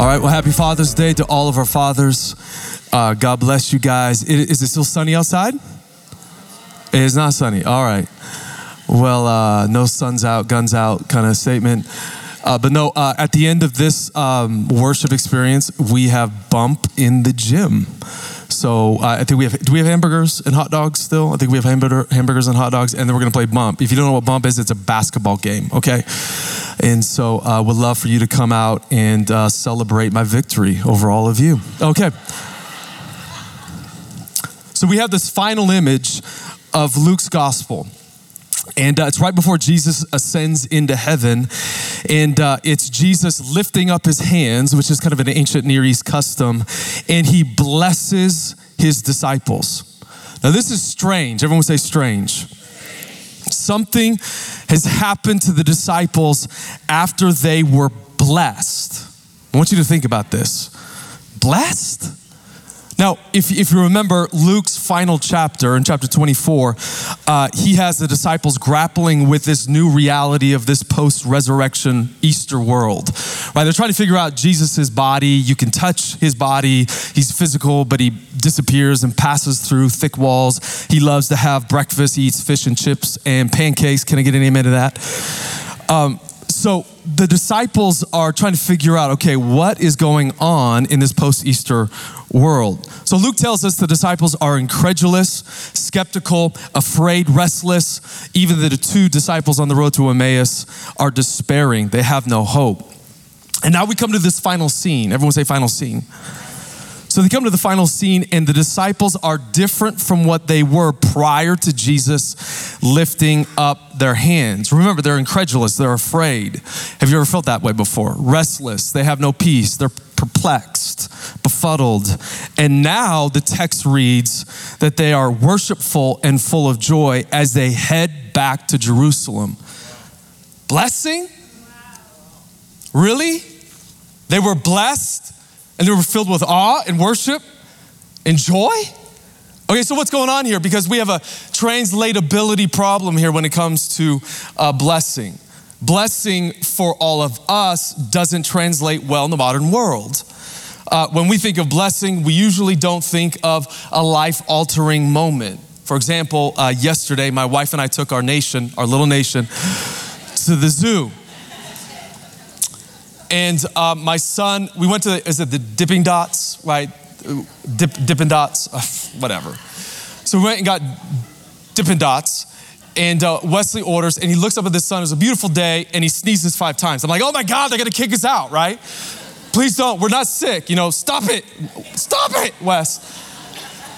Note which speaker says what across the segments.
Speaker 1: All right, well, happy Father's Day to all of our fathers. Uh, God bless you guys. I- Is it still sunny outside? It is not sunny. All right. Well, uh, no sun's out, guns out kind of statement. Uh, but no, uh, at the end of this um, worship experience, we have bump in the gym. So uh, I think we have. Do we have hamburgers and hot dogs still? I think we have hamburger, hamburgers and hot dogs, and then we're gonna play bump. If you don't know what bump is, it's a basketball game. Okay, and so uh, would love for you to come out and uh, celebrate my victory over all of you. Okay. So we have this final image of Luke's gospel. And uh, it's right before Jesus ascends into heaven. And uh, it's Jesus lifting up his hands, which is kind of an ancient Near East custom, and he blesses his disciples. Now, this is strange. Everyone say strange. Something has happened to the disciples after they were blessed. I want you to think about this. Blessed? Now, if, if you remember Luke's final chapter, in chapter 24, uh, he has the disciples grappling with this new reality of this post resurrection Easter world. Right? They're trying to figure out Jesus' body. You can touch his body, he's physical, but he disappears and passes through thick walls. He loves to have breakfast, he eats fish and chips and pancakes. Can I get an amen to that? Um, so the disciples are trying to figure out okay, what is going on in this post Easter world? So Luke tells us the disciples are incredulous, skeptical, afraid, restless. Even the two disciples on the road to Emmaus are despairing, they have no hope. And now we come to this final scene. Everyone say, final scene. So they come to the final scene, and the disciples are different from what they were prior to Jesus lifting up their hands. Remember, they're incredulous, they're afraid. Have you ever felt that way before? Restless, they have no peace, they're perplexed, befuddled. And now the text reads that they are worshipful and full of joy as they head back to Jerusalem. Blessing? Really? They were blessed and they were filled with awe and worship and joy? Okay, so what's going on here? Because we have a translatability problem here when it comes to uh, blessing. Blessing for all of us doesn't translate well in the modern world. Uh, when we think of blessing, we usually don't think of a life altering moment. For example, uh, yesterday, my wife and I took our nation, our little nation, to the zoo. And uh, my son, we went to, is it the Dipping Dots, right? Dip, Dippin' Dots, uh, whatever. So we went and got Dippin' Dots, and uh, Wesley orders, and he looks up at the sun. It was a beautiful day, and he sneezes five times. I'm like, oh my God, they're gonna kick us out, right? Please don't, we're not sick, you know, stop it, stop it, Wes.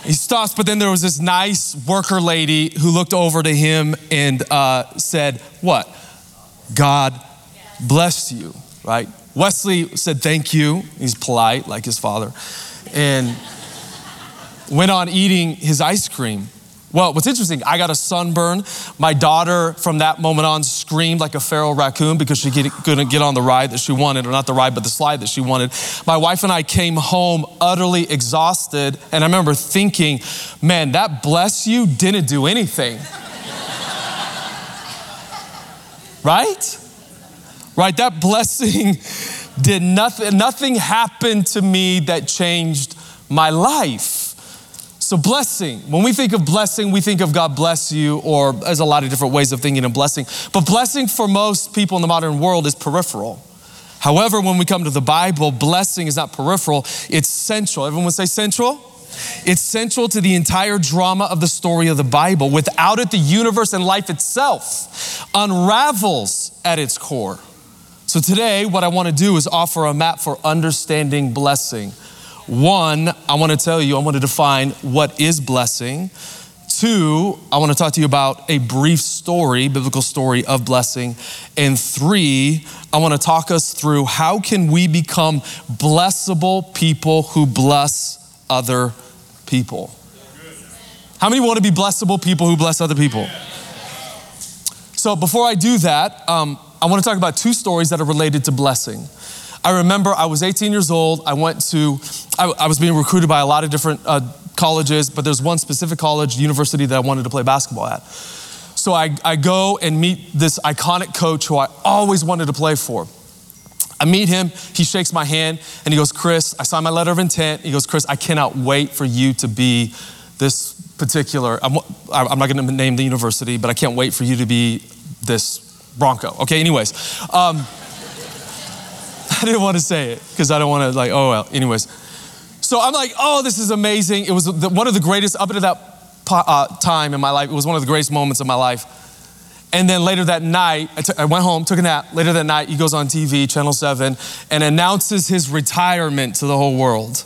Speaker 1: He stops, but then there was this nice worker lady who looked over to him and uh, said, What? God bless you, right? Wesley said thank you. He's polite like his father. And went on eating his ice cream. Well, what's interesting, I got a sunburn. My daughter, from that moment on, screamed like a feral raccoon because she couldn't get on the ride that she wanted, or not the ride, but the slide that she wanted. My wife and I came home utterly exhausted, and I remember thinking, man, that bless you didn't do anything. right? Right? That blessing did nothing, nothing happened to me that changed my life. So, blessing, when we think of blessing, we think of God bless you, or there's a lot of different ways of thinking of blessing. But blessing for most people in the modern world is peripheral. However, when we come to the Bible, blessing is not peripheral, it's central. Everyone say central? It's central to the entire drama of the story of the Bible. Without it, the universe and life itself unravels at its core. So, today, what I want to do is offer a map for understanding blessing. One, I want to tell you, I want to define what is blessing. Two, I want to talk to you about a brief story, biblical story of blessing. And three, I want to talk us through how can we become blessable people who bless other people. How many want to be blessable people who bless other people? So before I do that, um, I want to talk about two stories that are related to blessing. I remember I was 18 years old. I went to, I, I was being recruited by a lot of different uh, colleges, but there's one specific college, university that I wanted to play basketball at. So I, I go and meet this iconic coach who I always wanted to play for. I meet him, he shakes my hand, and he goes, Chris, I signed my letter of intent. He goes, Chris, I cannot wait for you to be this particular, I'm, I'm not gonna name the university, but I can't wait for you to be this Bronco. Okay, anyways. Um, I didn't want to say it because I don't want to, like, oh, well, anyways. So I'm like, oh, this is amazing. It was the, one of the greatest, up to that uh, time in my life, it was one of the greatest moments of my life. And then later that night, I, t- I went home, took a nap. Later that night, he goes on TV, Channel 7, and announces his retirement to the whole world.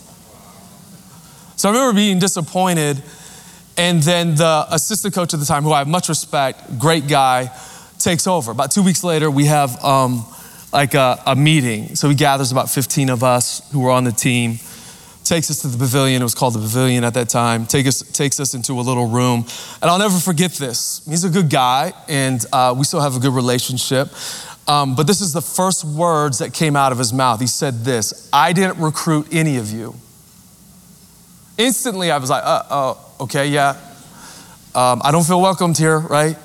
Speaker 1: So I remember being disappointed. And then the assistant coach at the time, who I have much respect, great guy, takes over. About two weeks later, we have um, like a, a meeting. So he gathers about 15 of us who were on the team takes us to the pavilion. It was called the pavilion at that time. Take us, takes us into a little room. And I'll never forget this. He's a good guy, and uh, we still have a good relationship. Um, but this is the first words that came out of his mouth. He said this I didn't recruit any of you. Instantly, I was like, uh, oh, okay, yeah. Um, I don't feel welcomed here, right?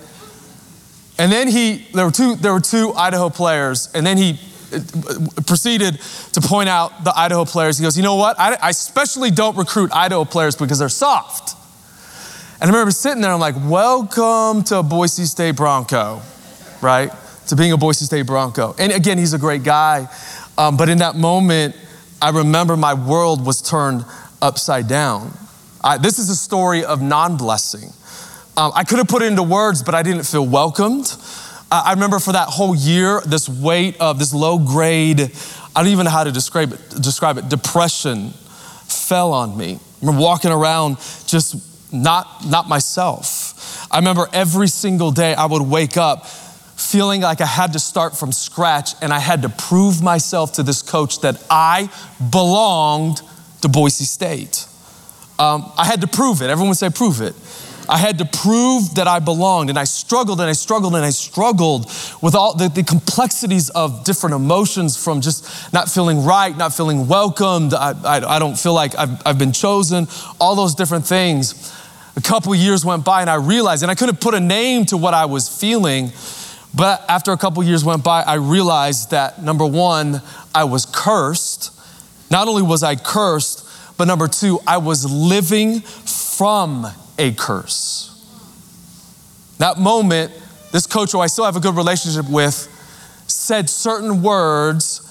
Speaker 1: And then he, there were two, there were two Idaho players, and then he proceeded to point out the Idaho players. He goes, You know what? I, I especially don't recruit Idaho players because they're soft. And I remember sitting there, I'm like, Welcome to Boise State Bronco, right? To being a Boise State Bronco. And again, he's a great guy. Um, but in that moment, I remember my world was turned upside down. I, this is a story of non blessing. Um, I could have put it into words, but I didn't feel welcomed. I remember for that whole year, this weight of this low grade, I don't even know how to describe it, describe it, depression fell on me. I remember walking around just not, not myself. I remember every single day I would wake up feeling like I had to start from scratch and I had to prove myself to this coach that I belonged to Boise State. Um, I had to prove it. Everyone say, prove it. I had to prove that I belonged, and I struggled and I struggled and I struggled with all the, the complexities of different emotions from just not feeling right, not feeling welcomed. I, I, I don't feel like I've, I've been chosen, all those different things. A couple years went by, and I realized, and I couldn't put a name to what I was feeling. But after a couple years went by, I realized that number one, I was cursed. Not only was I cursed, but number two, I was living from a curse. That moment, this coach who I still have a good relationship with said certain words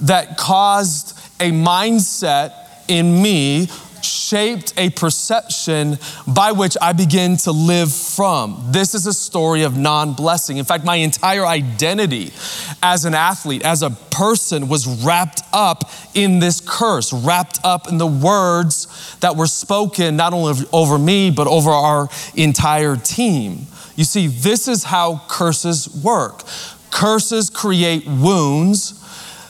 Speaker 1: that caused a mindset in me shaped a perception by which I begin to live from. This is a story of non blessing. In fact, my entire identity as an athlete, as a person, was wrapped up in this curse, wrapped up in the words that were spoken not only over me, but over our entire team. You see, this is how curses work. Curses create wounds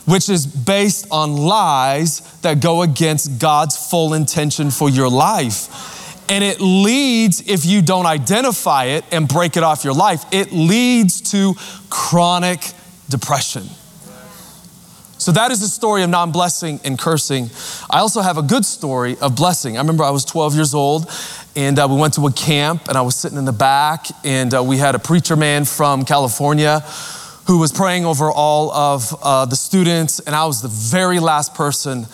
Speaker 1: which is based on lies that go against God's full intention for your life. And it leads, if you don't identify it and break it off your life, it leads to chronic depression. So that is the story of non blessing and cursing. I also have a good story of blessing. I remember I was 12 years old and uh, we went to a camp and I was sitting in the back and uh, we had a preacher man from California who was praying over all of uh, the students, and I was the very last person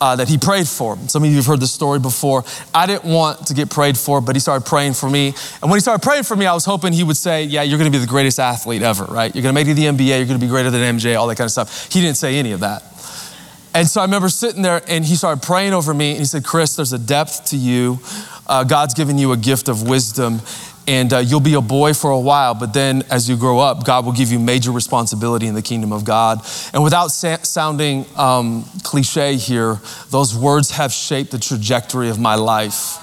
Speaker 1: uh, that he prayed for. Some of you have heard this story before. I didn't want to get prayed for, but he started praying for me. And when he started praying for me, I was hoping he would say, Yeah, you're gonna be the greatest athlete ever, right? You're gonna make it to the NBA, you're gonna be greater than MJ, all that kind of stuff. He didn't say any of that. And so I remember sitting there and he started praying over me and he said, Chris, there's a depth to you. Uh, God's given you a gift of wisdom and uh, you'll be a boy for a while, but then as you grow up, God will give you major responsibility in the kingdom of God. And without sa- sounding um, cliche here, those words have shaped the trajectory of my life.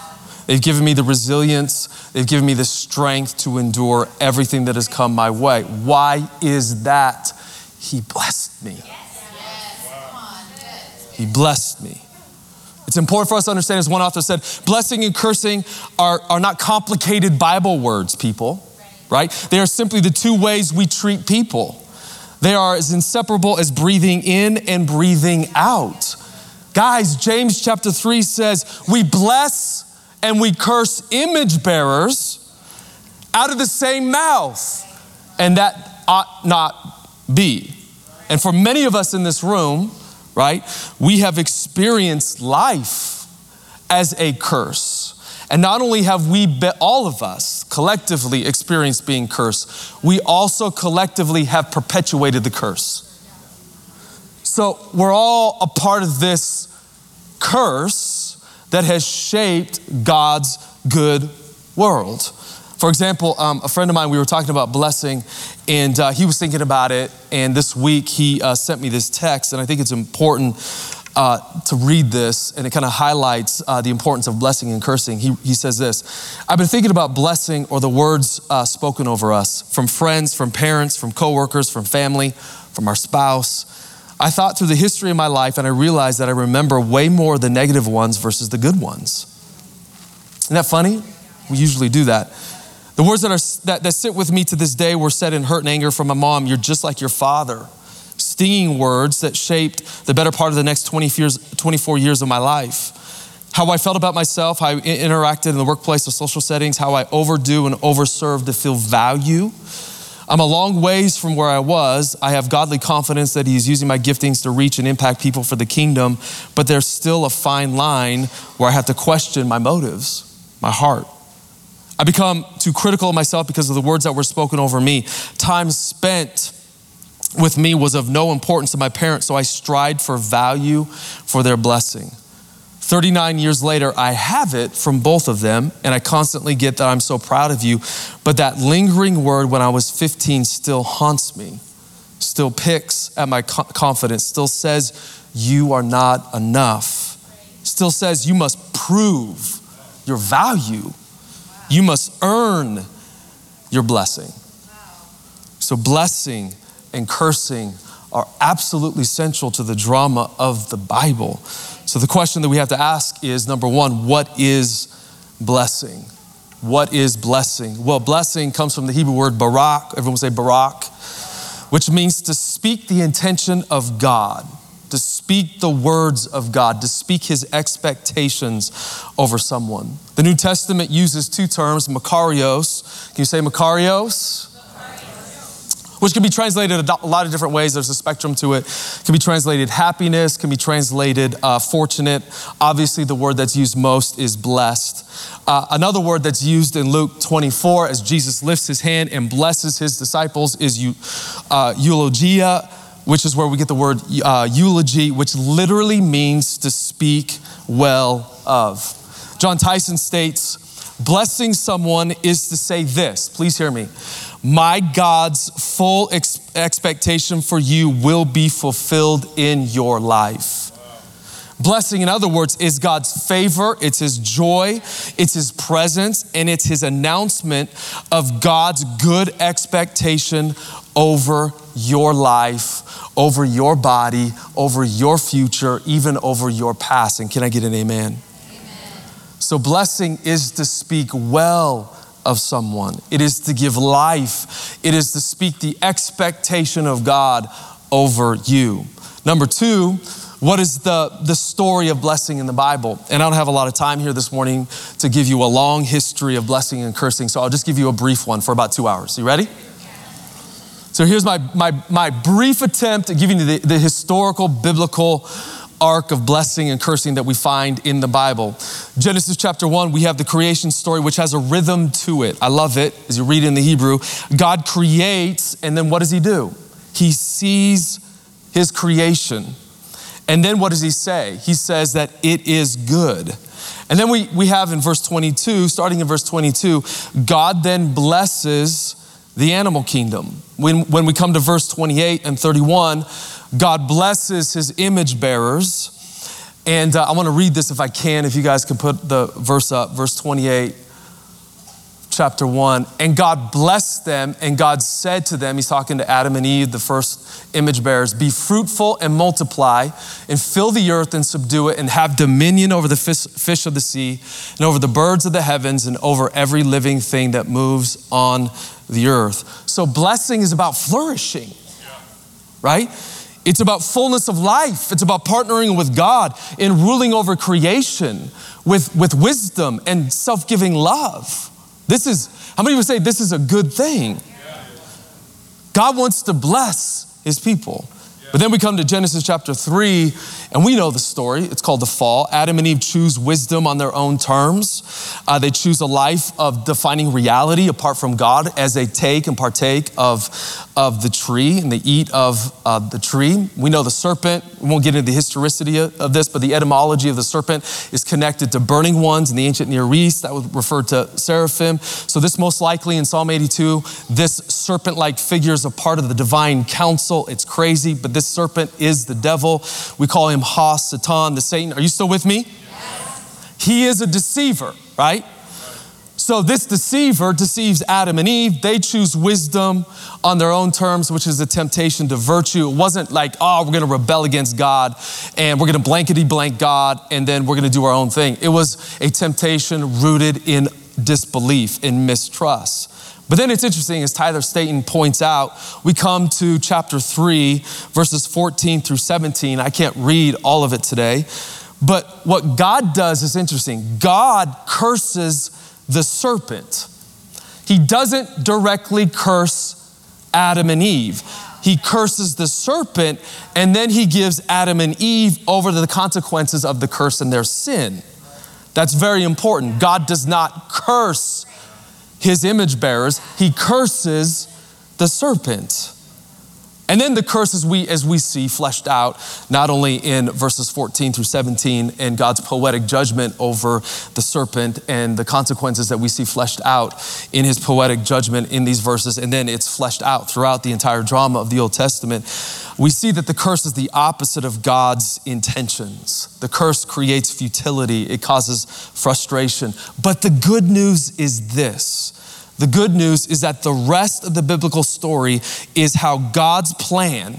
Speaker 1: They've given me the resilience, they've given me the strength to endure everything that has come my way. Why is that? He blessed blessed me. He blessed me. It's important for us to understand, as one author said, blessing and cursing are, are not complicated Bible words, people, right? They are simply the two ways we treat people. They are as inseparable as breathing in and breathing out. Guys, James chapter 3 says, We bless and we curse image bearers out of the same mouth, and that ought not be. And for many of us in this room, right, we have experienced life as a curse. And not only have we, be, all of us collectively experienced being cursed, we also collectively have perpetuated the curse. So we're all a part of this curse that has shaped God's good world. For example, um, a friend of mine, we were talking about blessing, and uh, he was thinking about it. And this week, he uh, sent me this text, and I think it's important uh, to read this, and it kind of highlights uh, the importance of blessing and cursing. He, he says this I've been thinking about blessing or the words uh, spoken over us from friends, from parents, from coworkers, from family, from our spouse. I thought through the history of my life, and I realized that I remember way more the negative ones versus the good ones. Isn't that funny? We usually do that. The words that, are, that, that sit with me to this day were said in hurt and anger from my mom. You're just like your father stinging words that shaped the better part of the next 20 years, 24 years of my life. How I felt about myself, how I interacted in the workplace or social settings, how I overdo and overserve to feel value. I'm a long ways from where I was. I have godly confidence that He's using my giftings to reach and impact people for the kingdom, but there's still a fine line where I have to question my motives, my heart. I become too critical of myself because of the words that were spoken over me. Time spent with me was of no importance to my parents, so I strived for value for their blessing. 39 years later, I have it from both of them, and I constantly get that I'm so proud of you. But that lingering word when I was 15 still haunts me, still picks at my confidence, still says, You are not enough, still says, You must prove your value, you must earn your blessing. So, blessing and cursing are absolutely central to the drama of the Bible. So the question that we have to ask is number one, what is blessing? What is blessing? Well, blessing comes from the Hebrew word barak. Everyone say barak, which means to speak the intention of God, speak the words of God, to speak his expectations over someone. The New Testament uses two terms, makarios. Can you say makarios? which can be translated a lot of different ways. There's a spectrum to it. it can be translated happiness, can be translated uh, fortunate. Obviously, the word that's used most is blessed. Uh, another word that's used in Luke 24 as Jesus lifts his hand and blesses his disciples is uh, eulogia, which is where we get the word uh, eulogy, which literally means to speak well of. John Tyson states, blessing someone is to say this. Please hear me my God's full ex- expectation for you will be fulfilled in your life. Blessing, in other words, is God's favor, it's His joy, it's His presence, and it's His announcement of God's good expectation over your life, over your body, over your future, even over your past. And can I get an amen? amen. So, blessing is to speak well of someone. It is to give life. It is to speak the expectation of God over you. Number two, what is the, the story of blessing in the Bible? And I don't have a lot of time here this morning to give you a long history of blessing and cursing, so I'll just give you a brief one for about two hours. You ready? So here's my, my, my brief attempt at giving you the, the historical, biblical arc of blessing and cursing that we find in the Bible. Genesis chapter 1, we have the creation story, which has a rhythm to it. I love it as you read in the Hebrew. God creates, and then what does He do? He sees His creation. And then what does He say? He says that it is good. And then we, we have in verse 22, starting in verse 22, God then blesses the animal kingdom. When, when we come to verse 28 and 31, God blesses his image bearers. And uh, I want to read this if I can, if you guys can put the verse up, verse 28. chapter 1. And God blessed them, and God said to them, He's talking to Adam and Eve, the first image bearers, Be fruitful and multiply, and fill the earth and subdue it, and have dominion over the fish, fish of the sea, and over the birds of the heavens, and over every living thing that moves on the earth. So, blessing is about flourishing, right? It's about fullness of life. It's about partnering with God in ruling over creation with, with wisdom and self giving love. This is, how many would say this is a good thing? God wants to bless his people. But then we come to Genesis chapter 3, and we know the story. It's called the fall. Adam and Eve choose wisdom on their own terms. Uh, they choose a life of defining reality apart from God as they take and partake of, of the tree and they eat of uh, the tree. We know the serpent, we won't get into the historicity of this, but the etymology of the serpent is connected to burning ones in the ancient Near East. That would refer to seraphim. So, this most likely in Psalm 82, this serpent like figure is a part of the divine council. It's crazy, but this serpent is the devil. We call him Ha Satan, the Satan. Are you still with me? Yes. He is a deceiver, right? So this deceiver deceives Adam and Eve. They choose wisdom on their own terms, which is a temptation to virtue. It wasn't like, oh, we're going to rebel against God and we're going to blankety blank God and then we're going to do our own thing. It was a temptation rooted in disbelief, in mistrust. But then it's interesting, as Tyler Staton points out, we come to chapter 3, verses 14 through 17. I can't read all of it today, but what God does is interesting. God curses the serpent, He doesn't directly curse Adam and Eve. He curses the serpent, and then he gives Adam and Eve over to the consequences of the curse and their sin. That's very important. God does not curse his image bearers, he curses the serpent. And then the curses we, as we see fleshed out, not only in verses 14 through 17 and God's poetic judgment over the serpent and the consequences that we see fleshed out in his poetic judgment in these verses, and then it's fleshed out throughout the entire drama of the Old Testament. We see that the curse is the opposite of God's intentions. The curse creates futility, it causes frustration. But the good news is this the good news is that the rest of the biblical story is how God's plan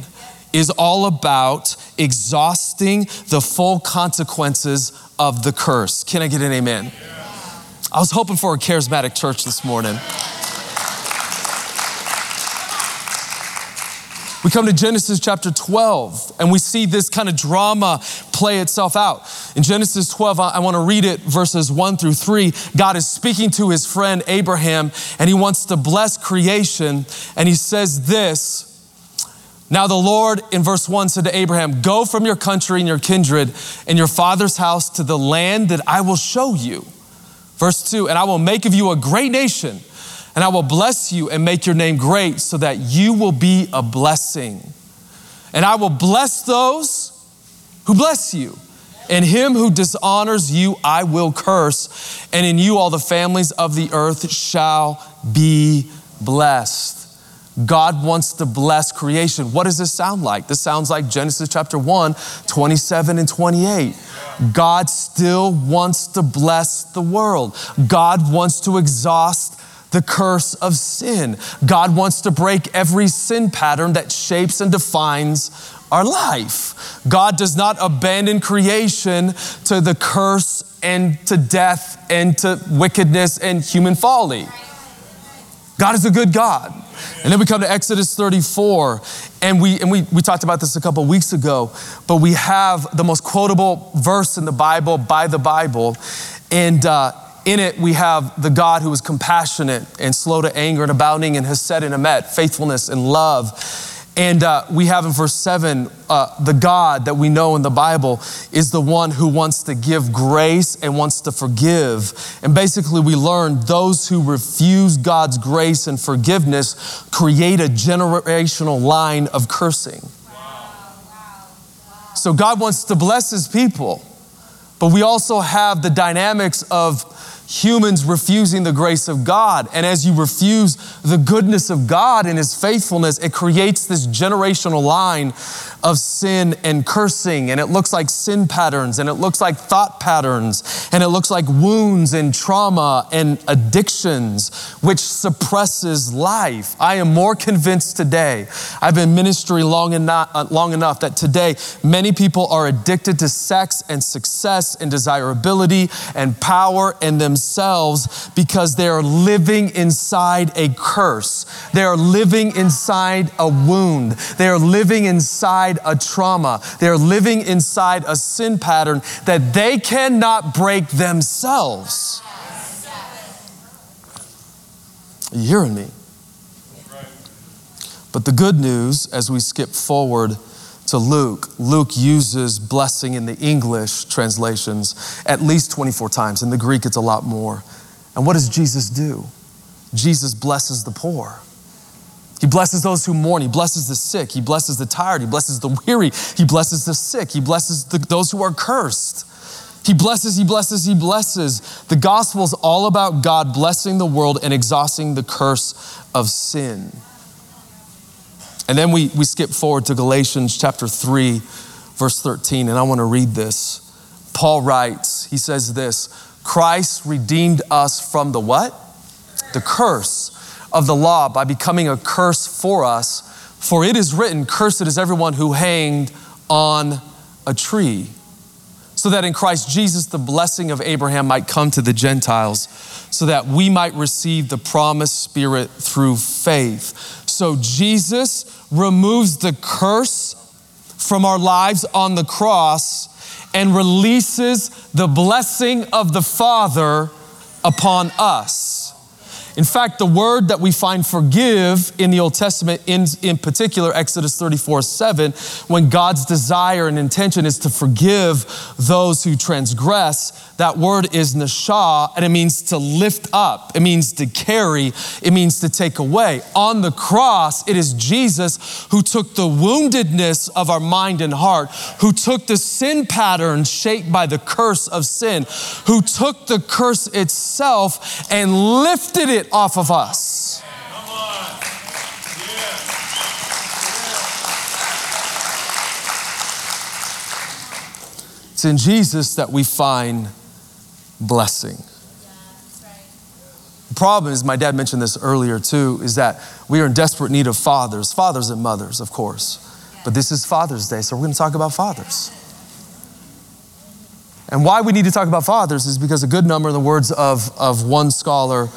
Speaker 1: is all about exhausting the full consequences of the curse. Can I get an amen? I was hoping for a charismatic church this morning. We come to Genesis chapter 12 and we see this kind of drama play itself out. In Genesis 12, I want to read it verses 1 through 3. God is speaking to his friend Abraham and he wants to bless creation. And he says this Now the Lord in verse 1 said to Abraham, Go from your country and your kindred and your father's house to the land that I will show you. Verse 2 And I will make of you a great nation and I will bless you and make your name great so that you will be a blessing. And I will bless those who bless you. And him who dishonors you, I will curse. And in you, all the families of the earth shall be blessed. God wants to bless creation. What does this sound like? This sounds like Genesis chapter 1, 27 and 28. God still wants to bless the world. God wants to exhaust the curse of sin. God wants to break every sin pattern that shapes and defines our life. God does not abandon creation to the curse and to death and to wickedness and human folly. God is a good God. And then we come to Exodus 34, and we and we, we talked about this a couple weeks ago, but we have the most quotable verse in the Bible by the Bible. And uh, in it, we have the God who is compassionate and slow to anger and abounding in hesed and emet, faithfulness and love. And uh, we have in verse 7 uh, the God that we know in the Bible is the one who wants to give grace and wants to forgive. And basically, we learn those who refuse God's grace and forgiveness create a generational line of cursing. So, God wants to bless his people, but we also have the dynamics of humans refusing the grace of God. And as you refuse the goodness of God and His faithfulness, it creates this generational line of sin and cursing, and it looks like sin patterns, and it looks like thought patterns, and it looks like wounds and trauma and addictions, which suppresses life. I am more convinced today, I've been ministry long enough, long enough that today many people are addicted to sex and success and desirability and power and themselves because they are living inside a curse. They are living inside a wound. They are living inside a trauma. They are living inside a sin pattern that they cannot break themselves. You hearing me? But the good news, as we skip forward to Luke, Luke uses blessing in the English translations at least 24 times. In the Greek, it's a lot more. And what does Jesus do? Jesus blesses the poor. He blesses those who mourn. He blesses the sick. He blesses the tired. He blesses the weary. He blesses the sick. He blesses the, those who are cursed. He blesses, he blesses, he blesses. The gospel is all about God blessing the world and exhausting the curse of sin. And then we, we skip forward to Galatians chapter 3, verse 13, and I want to read this. Paul writes, he says this Christ redeemed us from the what? The curse of the law by becoming a curse for us. For it is written, Cursed is everyone who hanged on a tree. So that in Christ Jesus the blessing of Abraham might come to the Gentiles, so that we might receive the promised Spirit through faith. So Jesus removes the curse from our lives on the cross and releases the blessing of the Father upon us. In fact, the word that we find forgive in the Old Testament, in, in particular, Exodus 34 7, when God's desire and intention is to forgive those who transgress, that word is nashah, and it means to lift up, it means to carry, it means to take away. On the cross, it is Jesus who took the woundedness of our mind and heart, who took the sin pattern shaped by the curse of sin, who took the curse itself and lifted it off of us. It's in Jesus that we find blessing. The problem is, my dad mentioned this earlier too, is that we are in desperate need of fathers, fathers and mothers, of course. But this is Father's Day, so we're going to talk about fathers. And why we need to talk about fathers is because a good number, in the words of, of one scholar,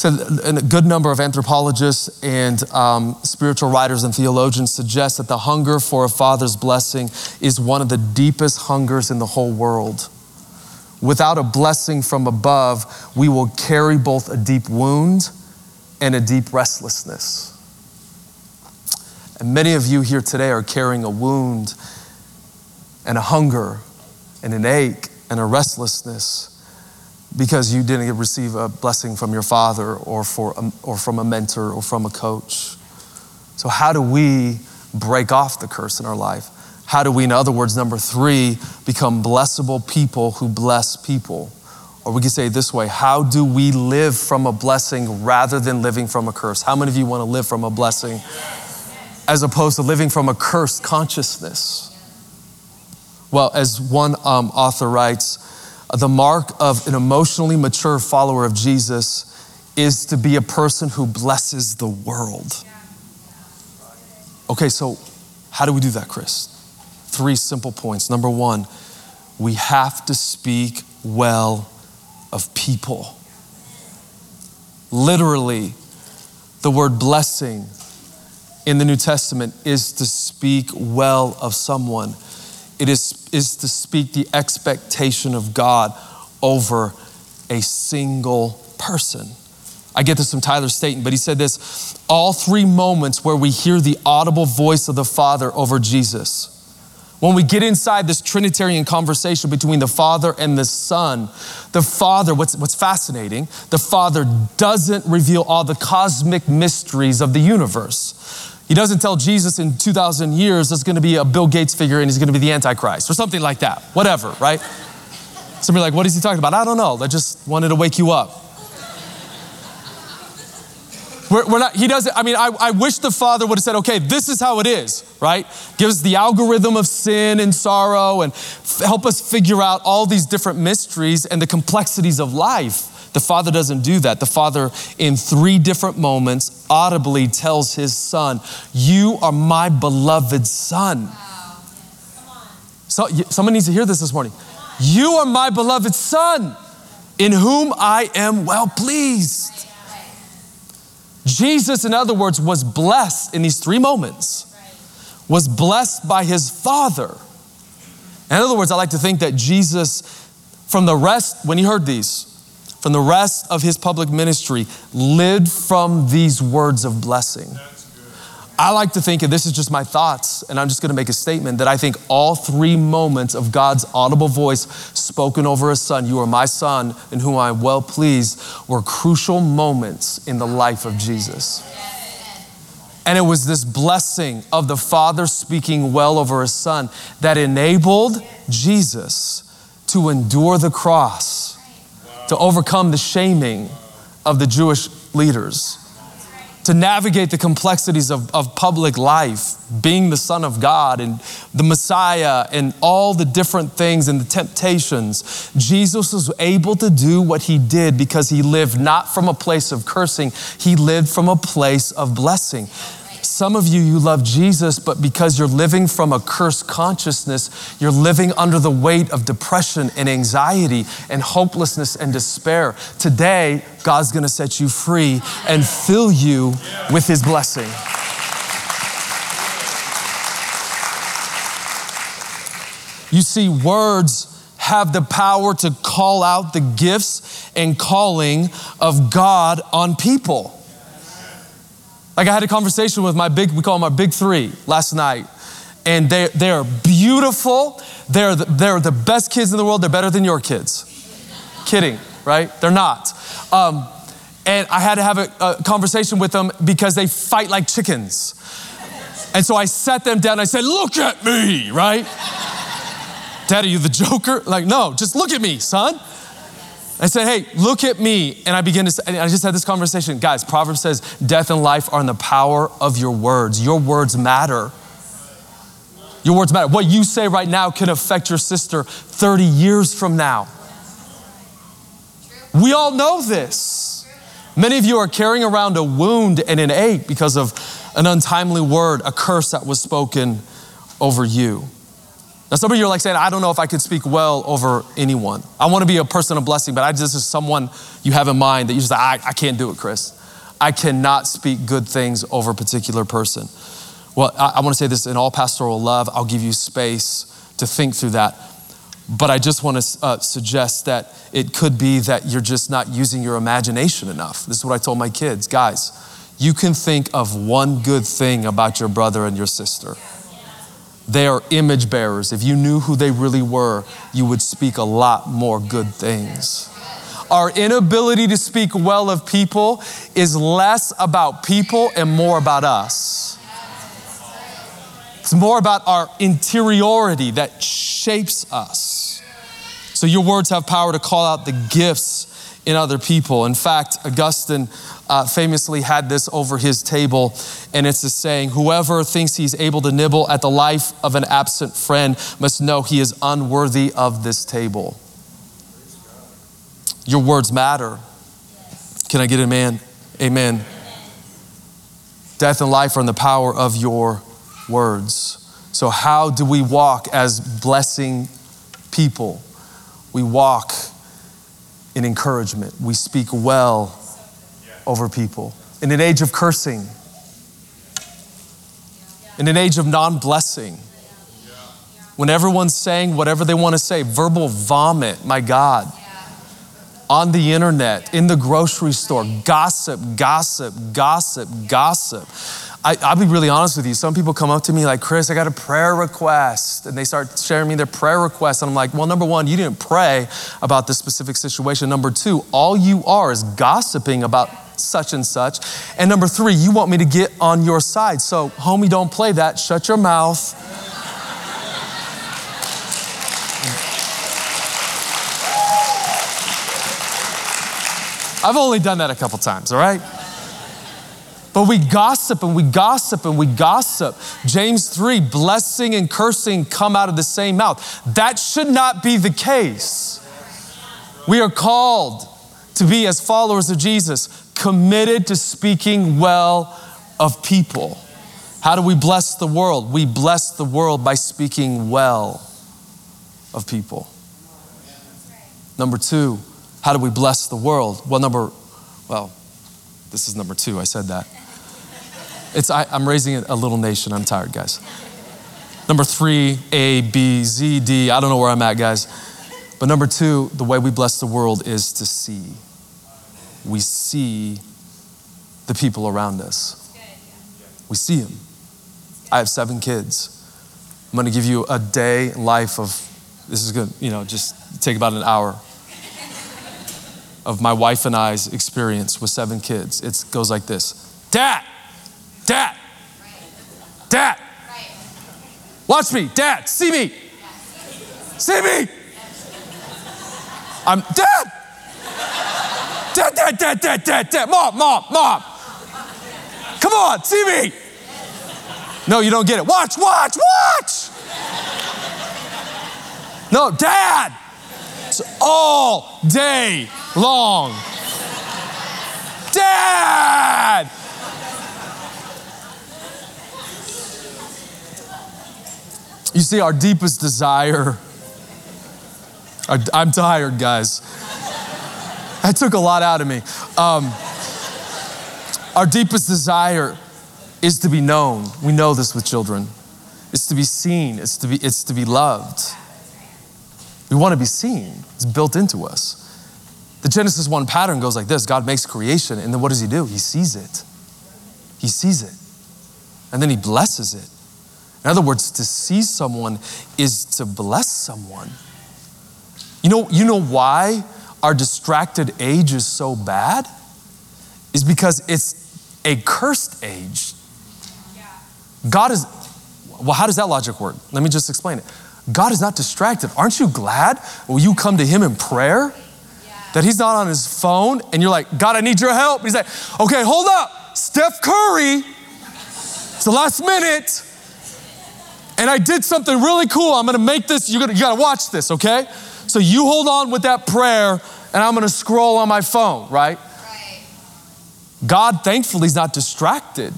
Speaker 1: said a good number of anthropologists and um, spiritual writers and theologians suggest that the hunger for a father's blessing is one of the deepest hungers in the whole world. Without a blessing from above, we will carry both a deep wound and a deep restlessness. And many of you here today are carrying a wound and a hunger and an ache and a restlessness because you didn't receive a blessing from your father or, for a, or from a mentor or from a coach. So, how do we break off the curse in our life? How do we, in other words, number three, become blessable people who bless people? Or we could say this way How do we live from a blessing rather than living from a curse? How many of you want to live from a blessing as opposed to living from a cursed consciousness? Well, as one um, author writes, the mark of an emotionally mature follower of Jesus is to be a person who blesses the world. Okay, so how do we do that, Chris? Three simple points. Number one, we have to speak well of people. Literally, the word blessing in the New Testament is to speak well of someone. It is, is to speak the expectation of God over a single person. I get this from Tyler Staton, but he said this all three moments where we hear the audible voice of the Father over Jesus. When we get inside this Trinitarian conversation between the Father and the Son, the Father, what's, what's fascinating, the Father doesn't reveal all the cosmic mysteries of the universe. He doesn't tell Jesus in 2,000 years there's going to be a Bill Gates figure and he's going to be the Antichrist or something like that. Whatever, right? Somebody like, what is he talking about? I don't know. I just wanted to wake you up. We're, we're not, he doesn't, I mean, I, I wish the Father would have said, okay, this is how it is, right? Give us the algorithm of sin and sorrow and f- help us figure out all these different mysteries and the complexities of life. The Father doesn't do that. The Father, in three different moments, audibly tells his Son, You are my beloved Son. So, someone needs to hear this this morning. You are my beloved Son, in whom I am well pleased. Jesus, in other words, was blessed in these three moments, was blessed by his Father. In other words, I like to think that Jesus, from the rest, when he heard these, from the rest of his public ministry, lived from these words of blessing. I like to think, and this is just my thoughts, and I'm just gonna make a statement that I think all three moments of God's audible voice spoken over his son, you are my son in whom I am well pleased, were crucial moments in the life of Jesus. And it was this blessing of the Father speaking well over his son that enabled Jesus to endure the cross, to overcome the shaming of the Jewish leaders to navigate the complexities of, of public life, being the Son of God and the Messiah and all the different things and the temptations, Jesus was able to do what he did because he lived not from a place of cursing, he lived from a place of blessing. Some of you, you love Jesus, but because you're living from a cursed consciousness, you're living under the weight of depression and anxiety and hopelessness and despair. Today, God's gonna set you free and fill you with His blessing. You see, words have the power to call out the gifts and calling of God on people. Like I had a conversation with my big, we call them our big three last night. And they, they are beautiful. They're the, they're the best kids in the world. They're better than your kids. Kidding, right? They're not. Um, and I had to have a, a conversation with them because they fight like chickens. And so I sat them down and I said, Look at me, right? Dad, are you the joker? Like, no, just look at me, son. I said, hey, look at me. And I began to, I just had this conversation. Guys, Proverbs says, death and life are in the power of your words. Your words matter. Your words matter. What you say right now can affect your sister 30 years from now. We all know this. Many of you are carrying around a wound and an ache because of an untimely word, a curse that was spoken over you. Now, some of you are like saying, I don't know if I could speak well over anyone. I want to be a person of blessing, but I just is someone you have in mind that you just like, I, I can't do it, Chris. I cannot speak good things over a particular person. Well, I, I want to say this in all pastoral love, I'll give you space to think through that. But I just want to uh, suggest that it could be that you're just not using your imagination enough. This is what I told my kids guys, you can think of one good thing about your brother and your sister. They are image bearers. If you knew who they really were, you would speak a lot more good things. Our inability to speak well of people is less about people and more about us. It's more about our interiority that shapes us. So, your words have power to call out the gifts in other people. In fact, Augustine uh, famously had this over his table, and it's a saying Whoever thinks he's able to nibble at the life of an absent friend must know he is unworthy of this table. Your words matter. Can I get a man? Amen. Death and life are in the power of your words. So, how do we walk as blessing people? We walk in encouragement. We speak well over people. In an age of cursing, in an age of non blessing, when everyone's saying whatever they want to say, verbal vomit, my God, on the internet, in the grocery store, gossip, gossip, gossip, gossip. I, will be really honest with you. Some people come up to me like, Chris, I got a prayer request. And they start sharing me their prayer request. And I'm like, well, number one, you didn't pray about this specific situation. Number two, all you are is gossiping about such and such. And number three, you want me to get on your side. So, homie, don't play that. Shut your mouth. I've only done that a couple times, all right? But we gossip and we gossip and we gossip. James 3 blessing and cursing come out of the same mouth. That should not be the case. We are called to be, as followers of Jesus, committed to speaking well of people. How do we bless the world? We bless the world by speaking well of people. Number two, how do we bless the world? Well, number, well, this is number two. I said that. It's, I, am raising a little nation. I'm tired, guys. Number three, A, B, Z, D. I don't know where I'm at, guys. But number two, the way we bless the world is to see. We see the people around us. We see them. I have seven kids. I'm going to give you a day life of, this is to, you know, just take about an hour of my wife and I's experience with seven kids. It goes like this Dad, Dad, Dad, watch me, Dad, see me, see me. I'm Dad, Dad, Dad, Dad, Dad, Dad, Dad, Mom, Mom, Mom. Come on, see me. No, you don't get it. Watch, watch, watch. No, Dad. It's all day long. Dad! You see, our deepest desire, I'm tired, guys. That took a lot out of me. Um, our deepest desire is to be known. We know this with children. It's to be seen, it's to be, it's to be loved. We want to be seen, it's built into us. The Genesis 1 pattern goes like this God makes creation, and then what does He do? He sees it. He sees it. And then He blesses it. In other words, to see someone is to bless someone. You know, you know why our distracted age is so bad? Is because it's a cursed age. God is, well, how does that logic work? Let me just explain it. God is not distracted. Aren't you glad when you come to Him in prayer? that he's not on his phone and you're like, God, I need your help. He's like, okay, hold up. Steph Curry, it's the last minute, and I did something really cool. I'm gonna make this, you're gonna, you gotta watch this, okay? So you hold on with that prayer, and I'm gonna scroll on my phone, right? right. God, thankfully, is not distracted.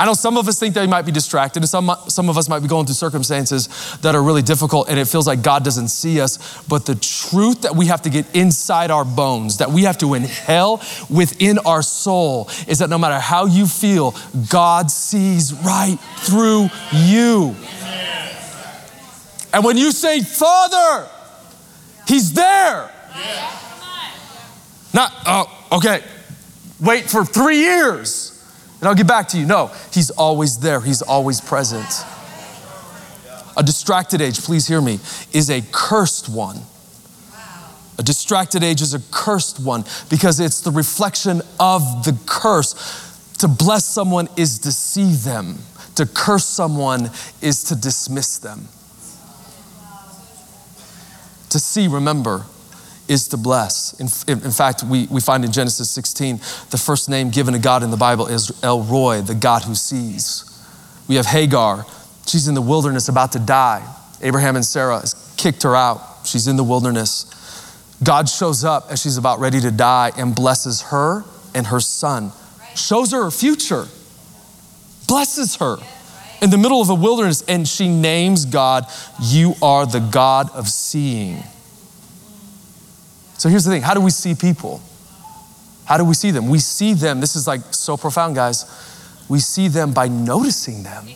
Speaker 1: I know some of us think they might be distracted, and some, some of us might be going through circumstances that are really difficult, and it feels like God doesn't see us. But the truth that we have to get inside our bones, that we have to inhale within our soul, is that no matter how you feel, God sees right through you. And when you say, Father, He's there. Not, oh, okay, wait for three years and I'll get back to you. No, He's always there, He's always present. A distracted age, please hear me, is a cursed one. A distracted age is a cursed one because it's the reflection of the curse. To bless someone is to see them, to curse someone is to dismiss them. To see, remember, is to bless. In, in, fact, we, we find in Genesis 16, the first name given to God in the Bible is El Roi, the God who sees. We have Hagar. She's in the wilderness about to die. Abraham and Sarah has kicked her out. She's in the wilderness. God shows up as she's about ready to die and blesses her and her son. Shows her her future. Blesses her in the middle of a wilderness. And she names God, You are the God of seeing. So here's the thing how do we see people? How do we see them? We see them, this is like so profound, guys. We see them by noticing them.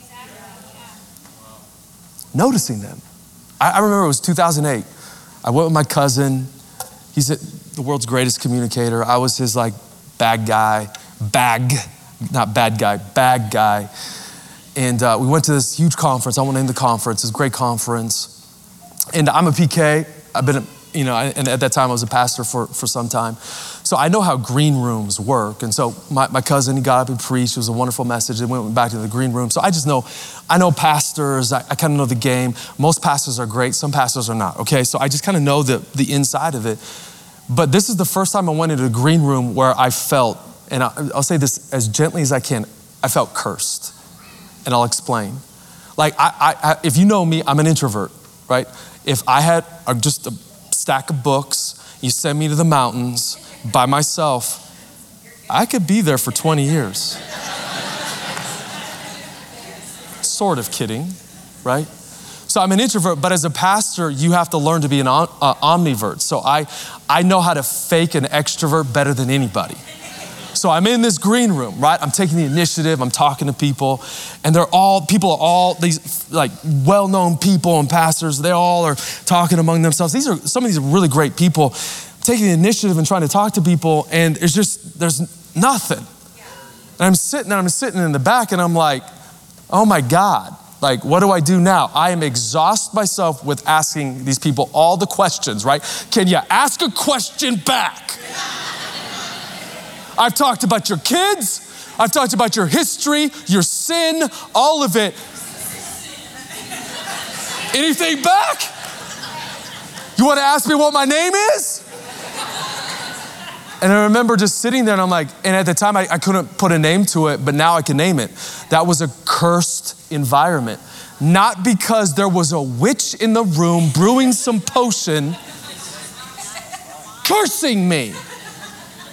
Speaker 1: Noticing them. I, I remember it was 2008. I went with my cousin. He's the world's greatest communicator. I was his like bag guy, bag, not bad guy, bag guy. And uh, we went to this huge conference. I won't name the conference. It's a great conference. And I'm a PK. I've been you know, and at that time I was a pastor for, for some time. So I know how green rooms work. And so my, my cousin, he got up and preached. It was a wonderful message. And went back to the green room. So I just know, I know pastors. I, I kind of know the game. Most pastors are great. Some pastors are not, okay? So I just kind of know the, the inside of it. But this is the first time I went into a green room where I felt and I'll say this as gently as I can, I felt cursed. And I'll explain. Like, I, I, if you know me, I'm an introvert, right? If I had just a stack of books, you send me to the mountains by myself, I could be there for 20 years. sort of kidding, right? So I'm an introvert, but as a pastor, you have to learn to be an uh, omnivert. So I, I know how to fake an extrovert better than anybody. So I'm in this green room, right? I'm taking the initiative, I'm talking to people, and they're all, people are all these like well known people and pastors, they all are talking among themselves. These are some of these really great people taking the initiative and trying to talk to people, and there's just, there's nothing. And I'm sitting I'm sitting in the back, and I'm like, oh my God, like, what do I do now? I am exhaust myself with asking these people all the questions, right? Can you ask a question back? I've talked about your kids, I've talked about your history, your sin, all of it. Anything back? You want to ask me what my name is? And I remember just sitting there and I'm like, and at the time I, I couldn't put a name to it, but now I can name it. That was a cursed environment. Not because there was a witch in the room brewing some potion, cursing me.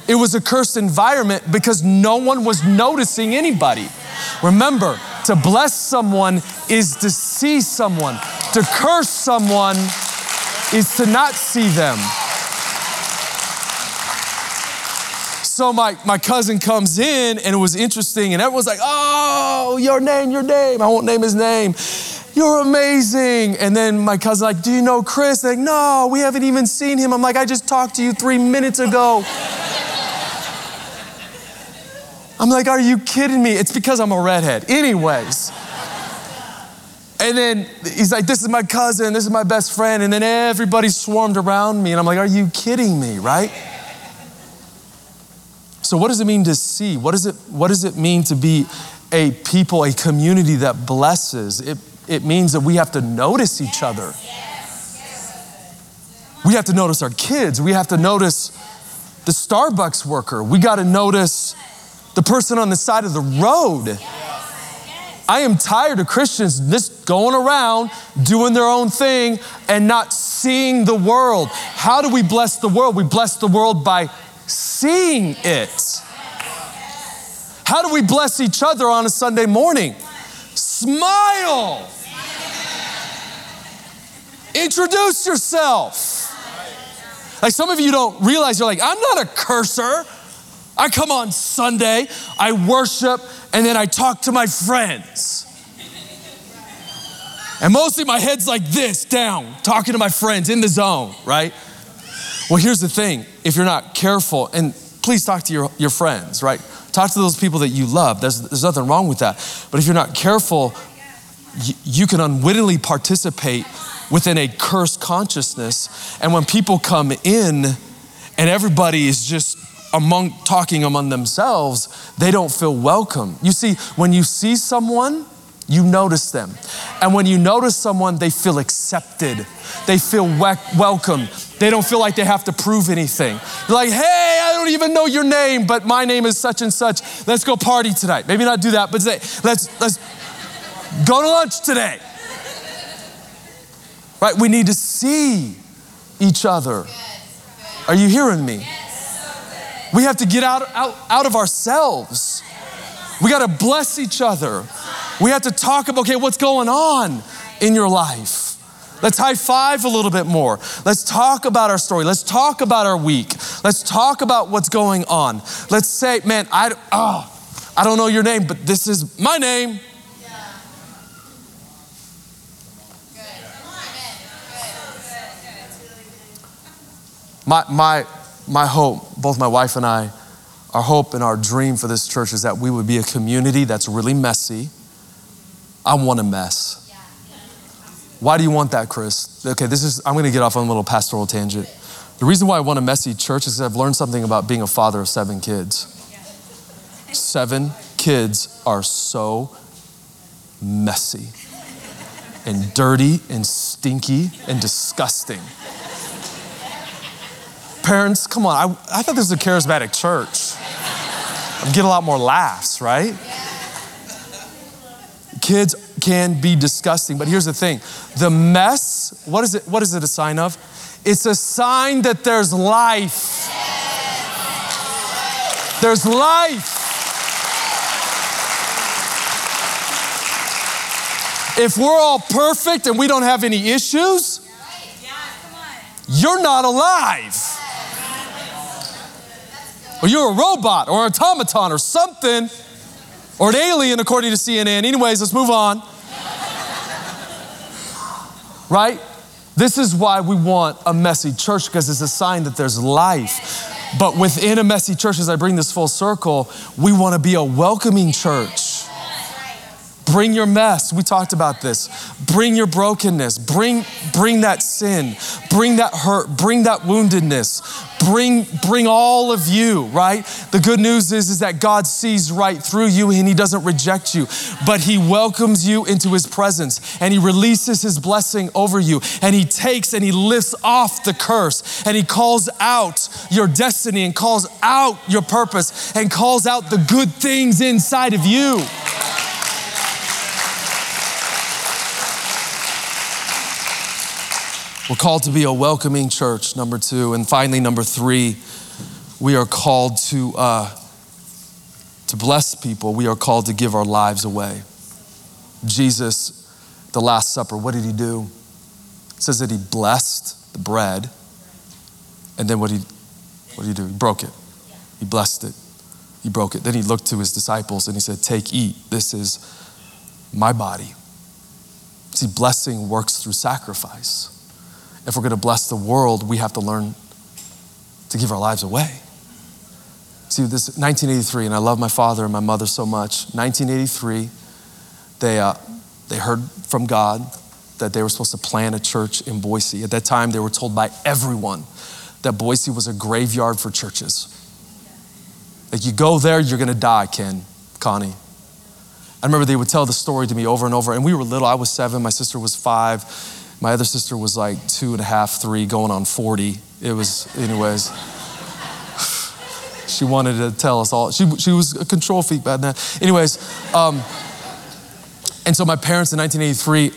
Speaker 1: It was a cursed environment because no one was noticing anybody. Remember, to bless someone is to see someone, to curse someone is to not see them. so my, my cousin comes in and it was interesting and everyone's like, oh, your name, your name. I won't name his name. You're amazing. And then my cousin like, do you know Chris? They're like, no, we haven't even seen him. I'm like, I just talked to you three minutes ago. I'm like, are you kidding me? It's because I'm a redhead. Anyways. And then he's like, this is my cousin, this is my best friend. And then everybody swarmed around me. And I'm like, are you kidding me, right? So, what does it mean to see? What does it, what does it mean to be a people, a community that blesses? It, it means that we have to notice each other. We have to notice our kids. We have to notice the Starbucks worker. We got to notice the person on the side of the road. I am tired of Christians just going around doing their own thing and not seeing the world. How do we bless the world? We bless the world by seeing it. How do we bless each other on a Sunday morning? Smile. Introduce yourself. Like some of you don't realize, you're like, I'm not a curser. I come on Sunday, I worship, and then I talk to my friends. And mostly my head's like this down, talking to my friends in the zone, right? Well, here's the thing if you're not careful, and please talk to your, your friends, right? Talk to those people that you love. There's, there's nothing wrong with that. But if you're not careful, you, you can unwittingly participate within a cursed consciousness. And when people come in and everybody is just among talking among themselves, they don't feel welcome. You see, when you see someone, you notice them. And when you notice someone, they feel accepted. They feel we- welcome. They don't feel like they have to prove anything. You're like, hey, I don't even know your name, but my name is such and such. Let's go party tonight. Maybe not do that, but say, let's let's go to lunch today. Right? We need to see each other. Are you hearing me? We have to get out, out, out of ourselves. We got to bless each other. We have to talk about, okay, what's going on in your life? Let's high five a little bit more. Let's talk about our story. Let's talk about our week. Let's talk about what's going on. Let's say, man, I, oh, I don't know your name, but this is my name. My, my, my hope, both my wife and I, our hope and our dream for this church is that we would be a community that's really messy. I want a mess. Why do you want that, Chris? Okay, this is, I'm gonna get off on a little pastoral tangent. The reason why I want a messy church is I've learned something about being a father of seven kids. Seven kids are so messy and dirty and stinky and disgusting. Parents, come on, I, I thought this was a charismatic church. I'm getting a lot more laughs, right? Kids can be disgusting, but here's the thing the mess, what is it, what is it a sign of? It's a sign that there's life. There's life. If we're all perfect and we don't have any issues, you're not alive. Or you're a robot or an automaton or something, or an alien, according to CNN. Anyways, let's move on. Right? This is why we want a messy church because it's a sign that there's life. But within a messy church, as I bring this full circle, we want to be a welcoming church. Bring your mess. We talked about this. Bring your brokenness. Bring, bring that sin. Bring that hurt. Bring that woundedness. Bring, bring all of you, right? The good news is, is that God sees right through you and He doesn't reject you, but He welcomes you into His presence and He releases His blessing over you and He takes and He lifts off the curse and He calls out your destiny and calls out your purpose and calls out the good things inside of you. We're called to be a welcoming church, number two. And finally, number three, we are called to, uh, to bless people. We are called to give our lives away. Jesus, the Last Supper, what did he do? It says that he blessed the bread. And then what did he, what did he do? He broke it. He blessed it. He broke it. Then he looked to his disciples and he said, Take, eat. This is my body. See, blessing works through sacrifice if we're going to bless the world, we have to learn to give our lives away. See, this 1983, and I love my father and my mother so much. 1983, they, uh, they heard from God that they were supposed to plant a church in Boise. At that time, they were told by everyone that Boise was a graveyard for churches. Like, you go there, you're gonna die, Ken, Connie. I remember they would tell the story to me over and over, and we were little. I was seven, my sister was five my other sister was like two and a half, three, going on 40. It was, anyways. she wanted to tell us all. She, she was a control freak back then. Anyways, um, and so my parents in 1983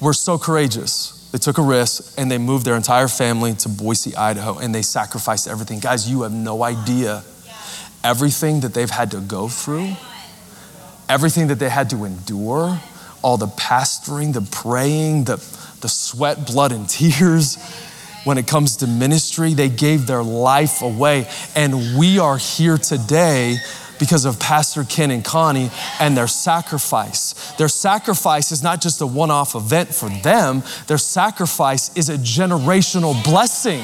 Speaker 1: were so courageous. They took a risk and they moved their entire family to Boise, Idaho, and they sacrificed everything. Guys, you have no idea everything that they've had to go through, everything that they had to endure, all the pastoring, the praying, the, the sweat, blood, and tears. When it comes to ministry, they gave their life away. And we are here today because of Pastor Ken and Connie and their sacrifice. Their sacrifice is not just a one off event for them, their sacrifice is a generational blessing.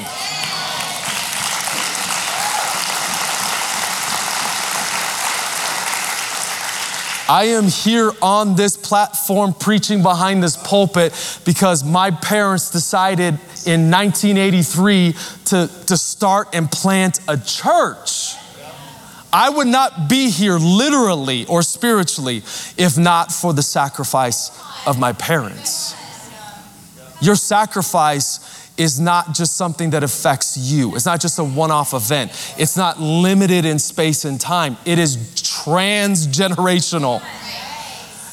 Speaker 1: I am here on this platform preaching behind this pulpit because my parents decided in 1983 to, to start and plant a church. I would not be here literally or spiritually if not for the sacrifice of my parents. Your sacrifice is not just something that affects you. It's not just a one off event. It's not limited in space and time. It is transgenerational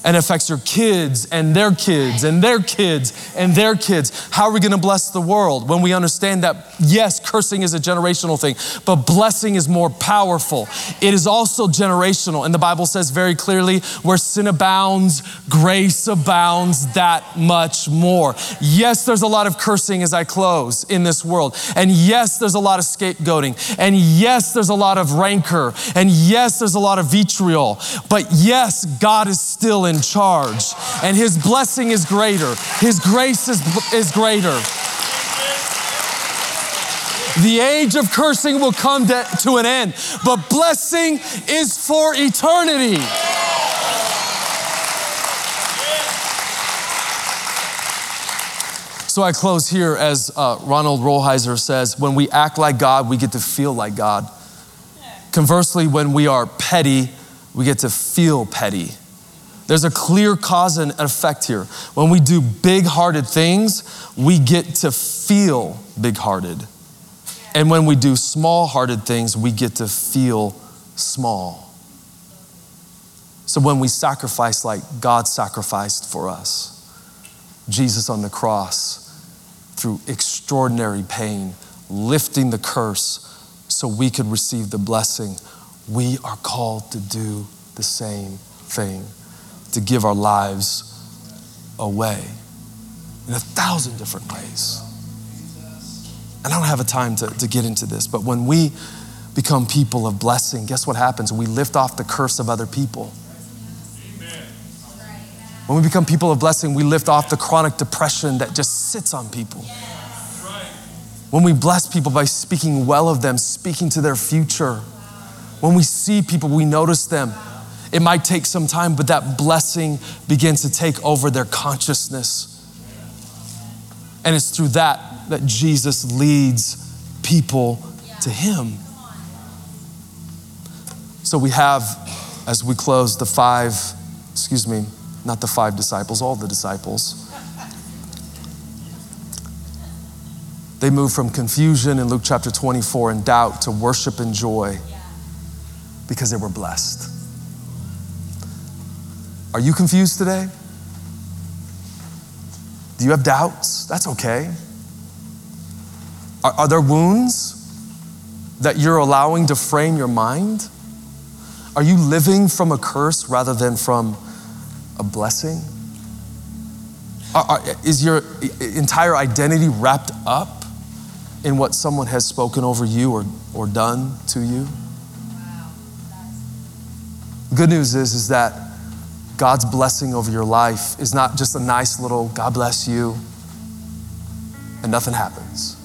Speaker 1: and affects your kids and their kids and their kids and their kids. How are we going to bless the world when we understand that, yes, cursing is a generational thing, but blessing is more powerful? It is also generational. And the Bible says very clearly where sin abounds, grace abounds that much more. Yes, there's a lot of cursing as I close in this world. And yes, there's a lot of scapegoating. And yes, there's a lot of rancor. And yes, there's a lot of vitriol. But yes, God is still in charge, and His blessing is greater, His grace is, is greater. The age of cursing will come to, to an end, but blessing is for eternity. So I close here as uh, Ronald Rolheiser says when we act like God, we get to feel like God. Conversely, when we are petty, we get to feel petty. There's a clear cause and effect here. When we do big hearted things, we get to feel big hearted. And when we do small hearted things, we get to feel small. So when we sacrifice like God sacrificed for us, Jesus on the cross, through extraordinary pain, lifting the curse so we could receive the blessing, we are called to do the same thing, to give our lives away in a thousand different ways. And I don't have a time to, to get into this, but when we become people of blessing, guess what happens? We lift off the curse of other people. When we become people of blessing, we lift off the chronic depression that just sits on people. When we bless people by speaking well of them, speaking to their future, when we see people, we notice them. It might take some time, but that blessing begins to take over their consciousness. And it's through that that Jesus leads people to Him. So we have, as we close, the five, excuse me, not the five disciples, all the disciples. They move from confusion in Luke chapter 24 and doubt to worship and joy because they were blessed. Are you confused today? Do you have doubts? That's okay. Are, are, there wounds that you're allowing to frame your mind? Are you living from a curse rather than from a blessing? Are, are, is your entire identity wrapped up in what someone has spoken over you or, or done to you? Wow. Good news is, is that God's blessing over your life is not just a nice little God bless you and nothing happens.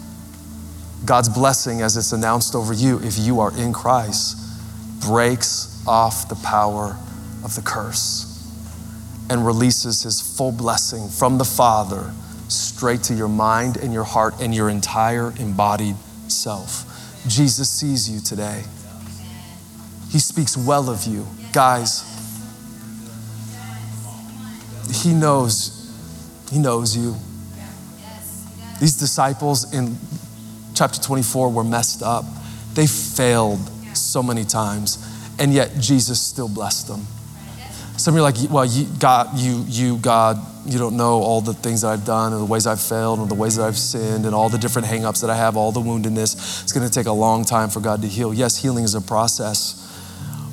Speaker 1: God's blessing, as it's announced over you, if you are in Christ, breaks off the power of the curse and releases his full blessing from the Father straight to your mind and your heart and your entire embodied self. Jesus sees you today. He speaks well of you. Guys, He knows, He knows you. These disciples in chapter 24 were messed up. They failed so many times, and yet Jesus still blessed them. Some of you are like, well, you, God, you, you, God, you don't know all the things that I've done and the ways I've failed and the ways that I've sinned and all the different hangups that I have, all the woundedness. It's going to take a long time for God to heal. Yes, healing is a process,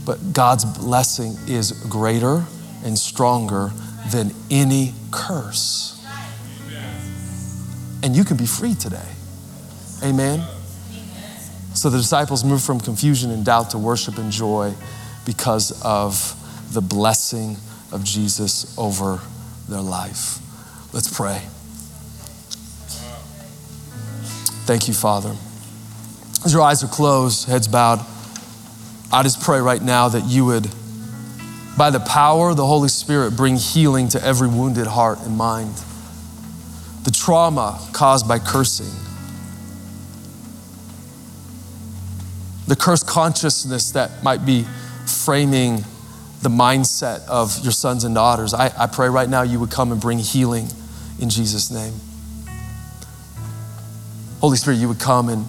Speaker 1: but God's blessing is greater and stronger than any curse. And you can be free today. Amen. So the disciples moved from confusion and doubt to worship and joy because of the blessing of Jesus over their life. Let's pray. Thank you, Father. As your eyes are closed, heads bowed, I just pray right now that you would, by the power of the Holy Spirit, bring healing to every wounded heart and mind. The trauma caused by cursing, the cursed consciousness that might be framing the mindset of your sons and daughters. I, I pray right now you would come and bring healing in Jesus' name. Holy Spirit, you would come and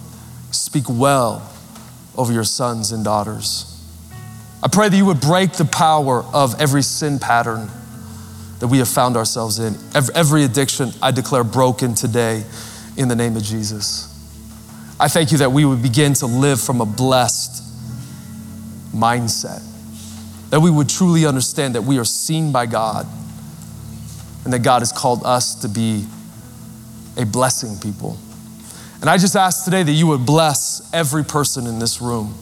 Speaker 1: speak well over your sons and daughters. I pray that you would break the power of every sin pattern that we have found ourselves in. Every addiction, I declare broken today in the name of Jesus. I thank you that we would begin to live from a blessed mindset, that we would truly understand that we are seen by God and that God has called us to be a blessing people. And I just ask today that you would bless every person in this room.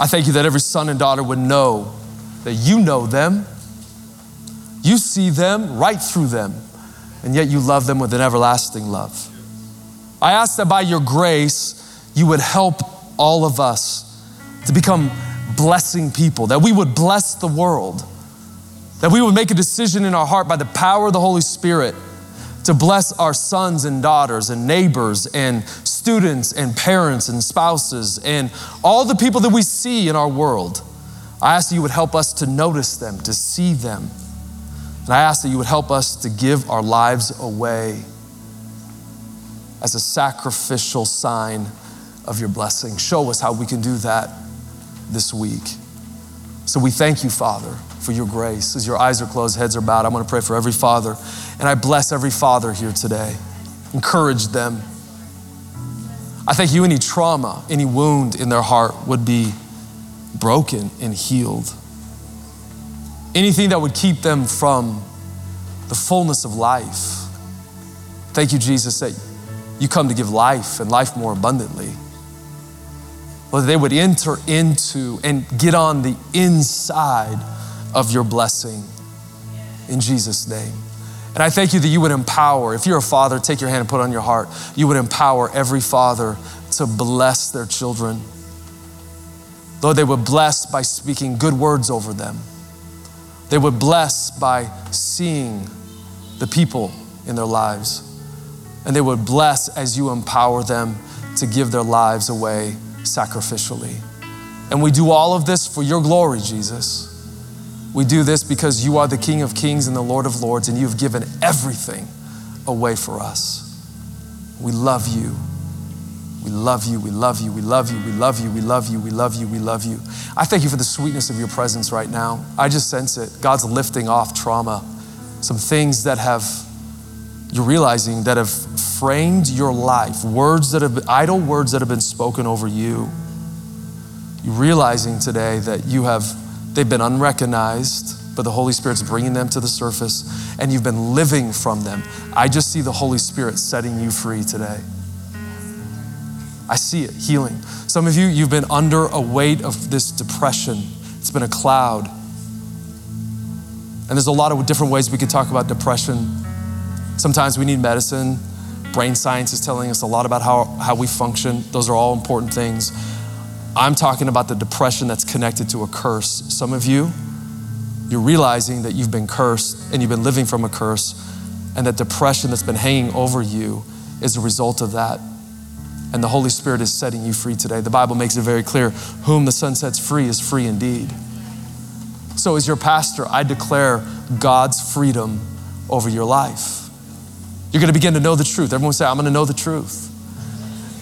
Speaker 1: I thank you that every son and daughter would know that you know them, you see them right through them, and yet you love them with an everlasting love. I ask that by your grace, you would help all of us to become blessing people, that we would bless the world, that we would make a decision in our heart by the power of the Holy Spirit to bless our sons and daughters and neighbors and students and parents and spouses and all the people that we see in our world. I ask that you would help us to notice them, to see them. And I ask that you would help us to give our lives away as a sacrificial sign of your blessing. Show us how we can do that. this week. So we thank you, Father, for your grace. As your eyes are closed, heads are bowed, I'm going to pray for every father. And I bless every father here today. Encourage them. I thank you, any trauma, any wound in their heart would be broken and healed. Anything that would keep them from the fullness of life. Thank you, Jesus, that you come to give life and life more abundantly. Lord, they would enter into and get on the inside of your blessing in Jesus' name. And I thank you that you would empower, if you're a father, take your hand and put it on your heart. You would empower every father to bless their children. Lord, they would bless by speaking good words over them. They would bless by seeing the people in their lives. And they would bless as you empower them to give their lives away sacrificially. And we do all of this for your glory, Jesus. We do this because you are the King of Kings and the Lord of Lords, and you've given everything away for us. We love you. We love you, we love you, we love you, we love you, we love you, we love you, we love you. I thank you for the sweetness of your presence right now. I just sense it. God's lifting off trauma, some things that have, you're realizing, that have framed your life, words that have been, idle words that have been spoken over you. You're realizing today that you have, they've been unrecognized, but the Holy Spirit's bringing them to the surface and you've been living from them. I just see the Holy Spirit setting you free today. I see it healing. Some of you, you've been under a weight of this depression. It's been a cloud. And there's a lot of different ways we could talk about depression. Sometimes we need medicine. Brain science is telling us a lot about how, how we function. Those are all important things. I'm talking about the depression that's connected to a curse. Some of you, you're realizing that you've been cursed and you've been living from a curse, and that depression that's been hanging over you is a result of that and the Holy Spirit is setting you free today. The Bible makes it very clear whom the Son sets free is free indeed. So, as your pastor, I declare God's freedom over your life. You're going to begin to know the truth. Everyone say, I'm going to know the truth.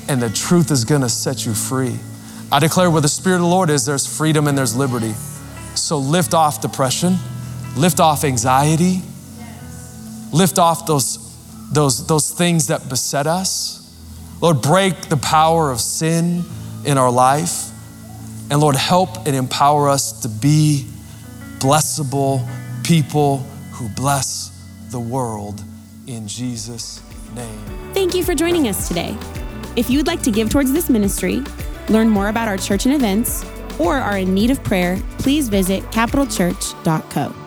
Speaker 1: And the truth is going to set you free. I declare where the Spirit of the Lord is, there's freedom and there's liberty. So, lift off depression, lift off anxiety, lift off those, those, those things that beset us Lord, break the power of sin in our life. And Lord, help and empower us to be blessable people who bless the world in Jesus' name.
Speaker 2: Thank you for joining us today. If you'd like to give towards this ministry, learn more about our church and events, or are in need of prayer, please visit capitalchurch.co.